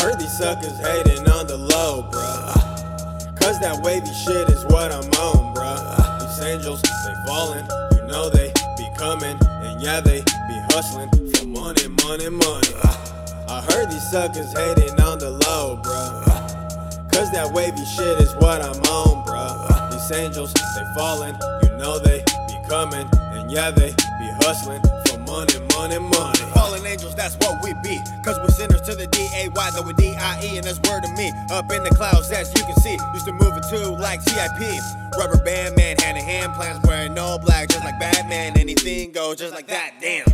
heard these suckers hating on the low, bruh. Cause that wavy shit is what I'm on, bruh. These angels, they falling, you know they be coming, and yeah, they be hustling for money, money, money. I heard these suckers hating on the low, bruh. Cause that wavy shit is what I'm on, bruh. These angels, they falling, you know they be coming, and yeah, they be hustling money, money, money. Fallen angels, that's what we be. Cause we're sinners to the D-A-Y, though with D-I-E, and that's word to me. Up in the clouds, as you can see. Used to move it too, like CIP. Rubber band man, hand in hand, plans wearing all black, just like Batman. Anything goes, just like that, damn.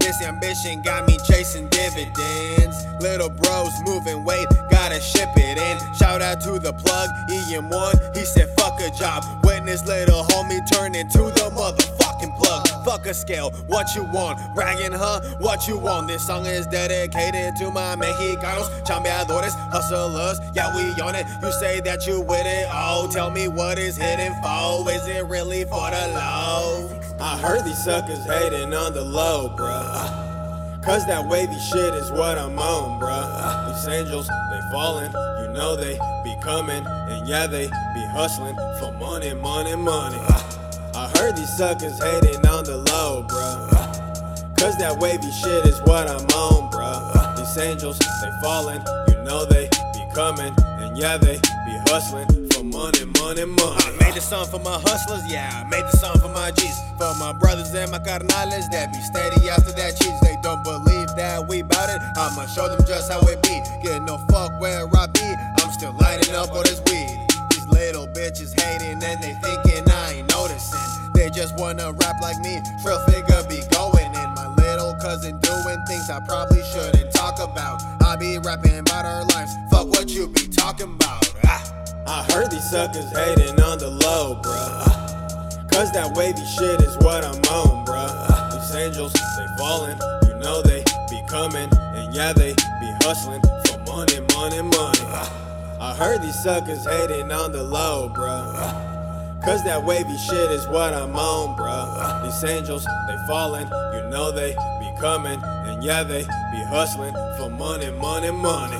This ambition got me chasing dividends. Little bros moving weight, gotta ship it in. Shout out to the plug, EM1. He said, fuck a job. Witness little homie turn into the motherfucking plug. Fuck a scale, what you want? Bragging, huh? What you want? This song is dedicated to my Mexicanos, chambeadores, hustlers. Yeah, we on it. You say that you with it. Oh, tell me what is hidden for? Is it really for the low? I heard these suckers hating on the low, bruh. Cause that wavy shit is what I'm on, bruh. These angels, they falling, you know they be coming, and yeah, they be hustling for money, money, money. Heard these suckers hating on the low, bruh. Cause that wavy shit is what I'm on, bruh. These angels, they falling, you know they be coming, and yeah, they be hustling for money, money, money. I made the song for my hustlers, yeah. I made the song for my G's. For my brothers and my carnales that be steady after that cheese. They don't believe that we bout it. I'ma show them just how it be. Get no wanna rap like me. Trillfiger be going in. My little cousin doing things I probably shouldn't talk about. I be rapping about our lives. Fuck what you be talking about. Ah. I heard these suckers hating on the low, bruh. Cause that wavy shit is what I'm on, bruh. These angels, they falling, you know they be coming, and yeah, they be hustling for money, money, money. I heard these suckers hating on the low, bruh. Cause that wavy shit is what I'm on, bruh. These angels, they falling, you know they be coming, and yeah, they be hustling for money, money, money.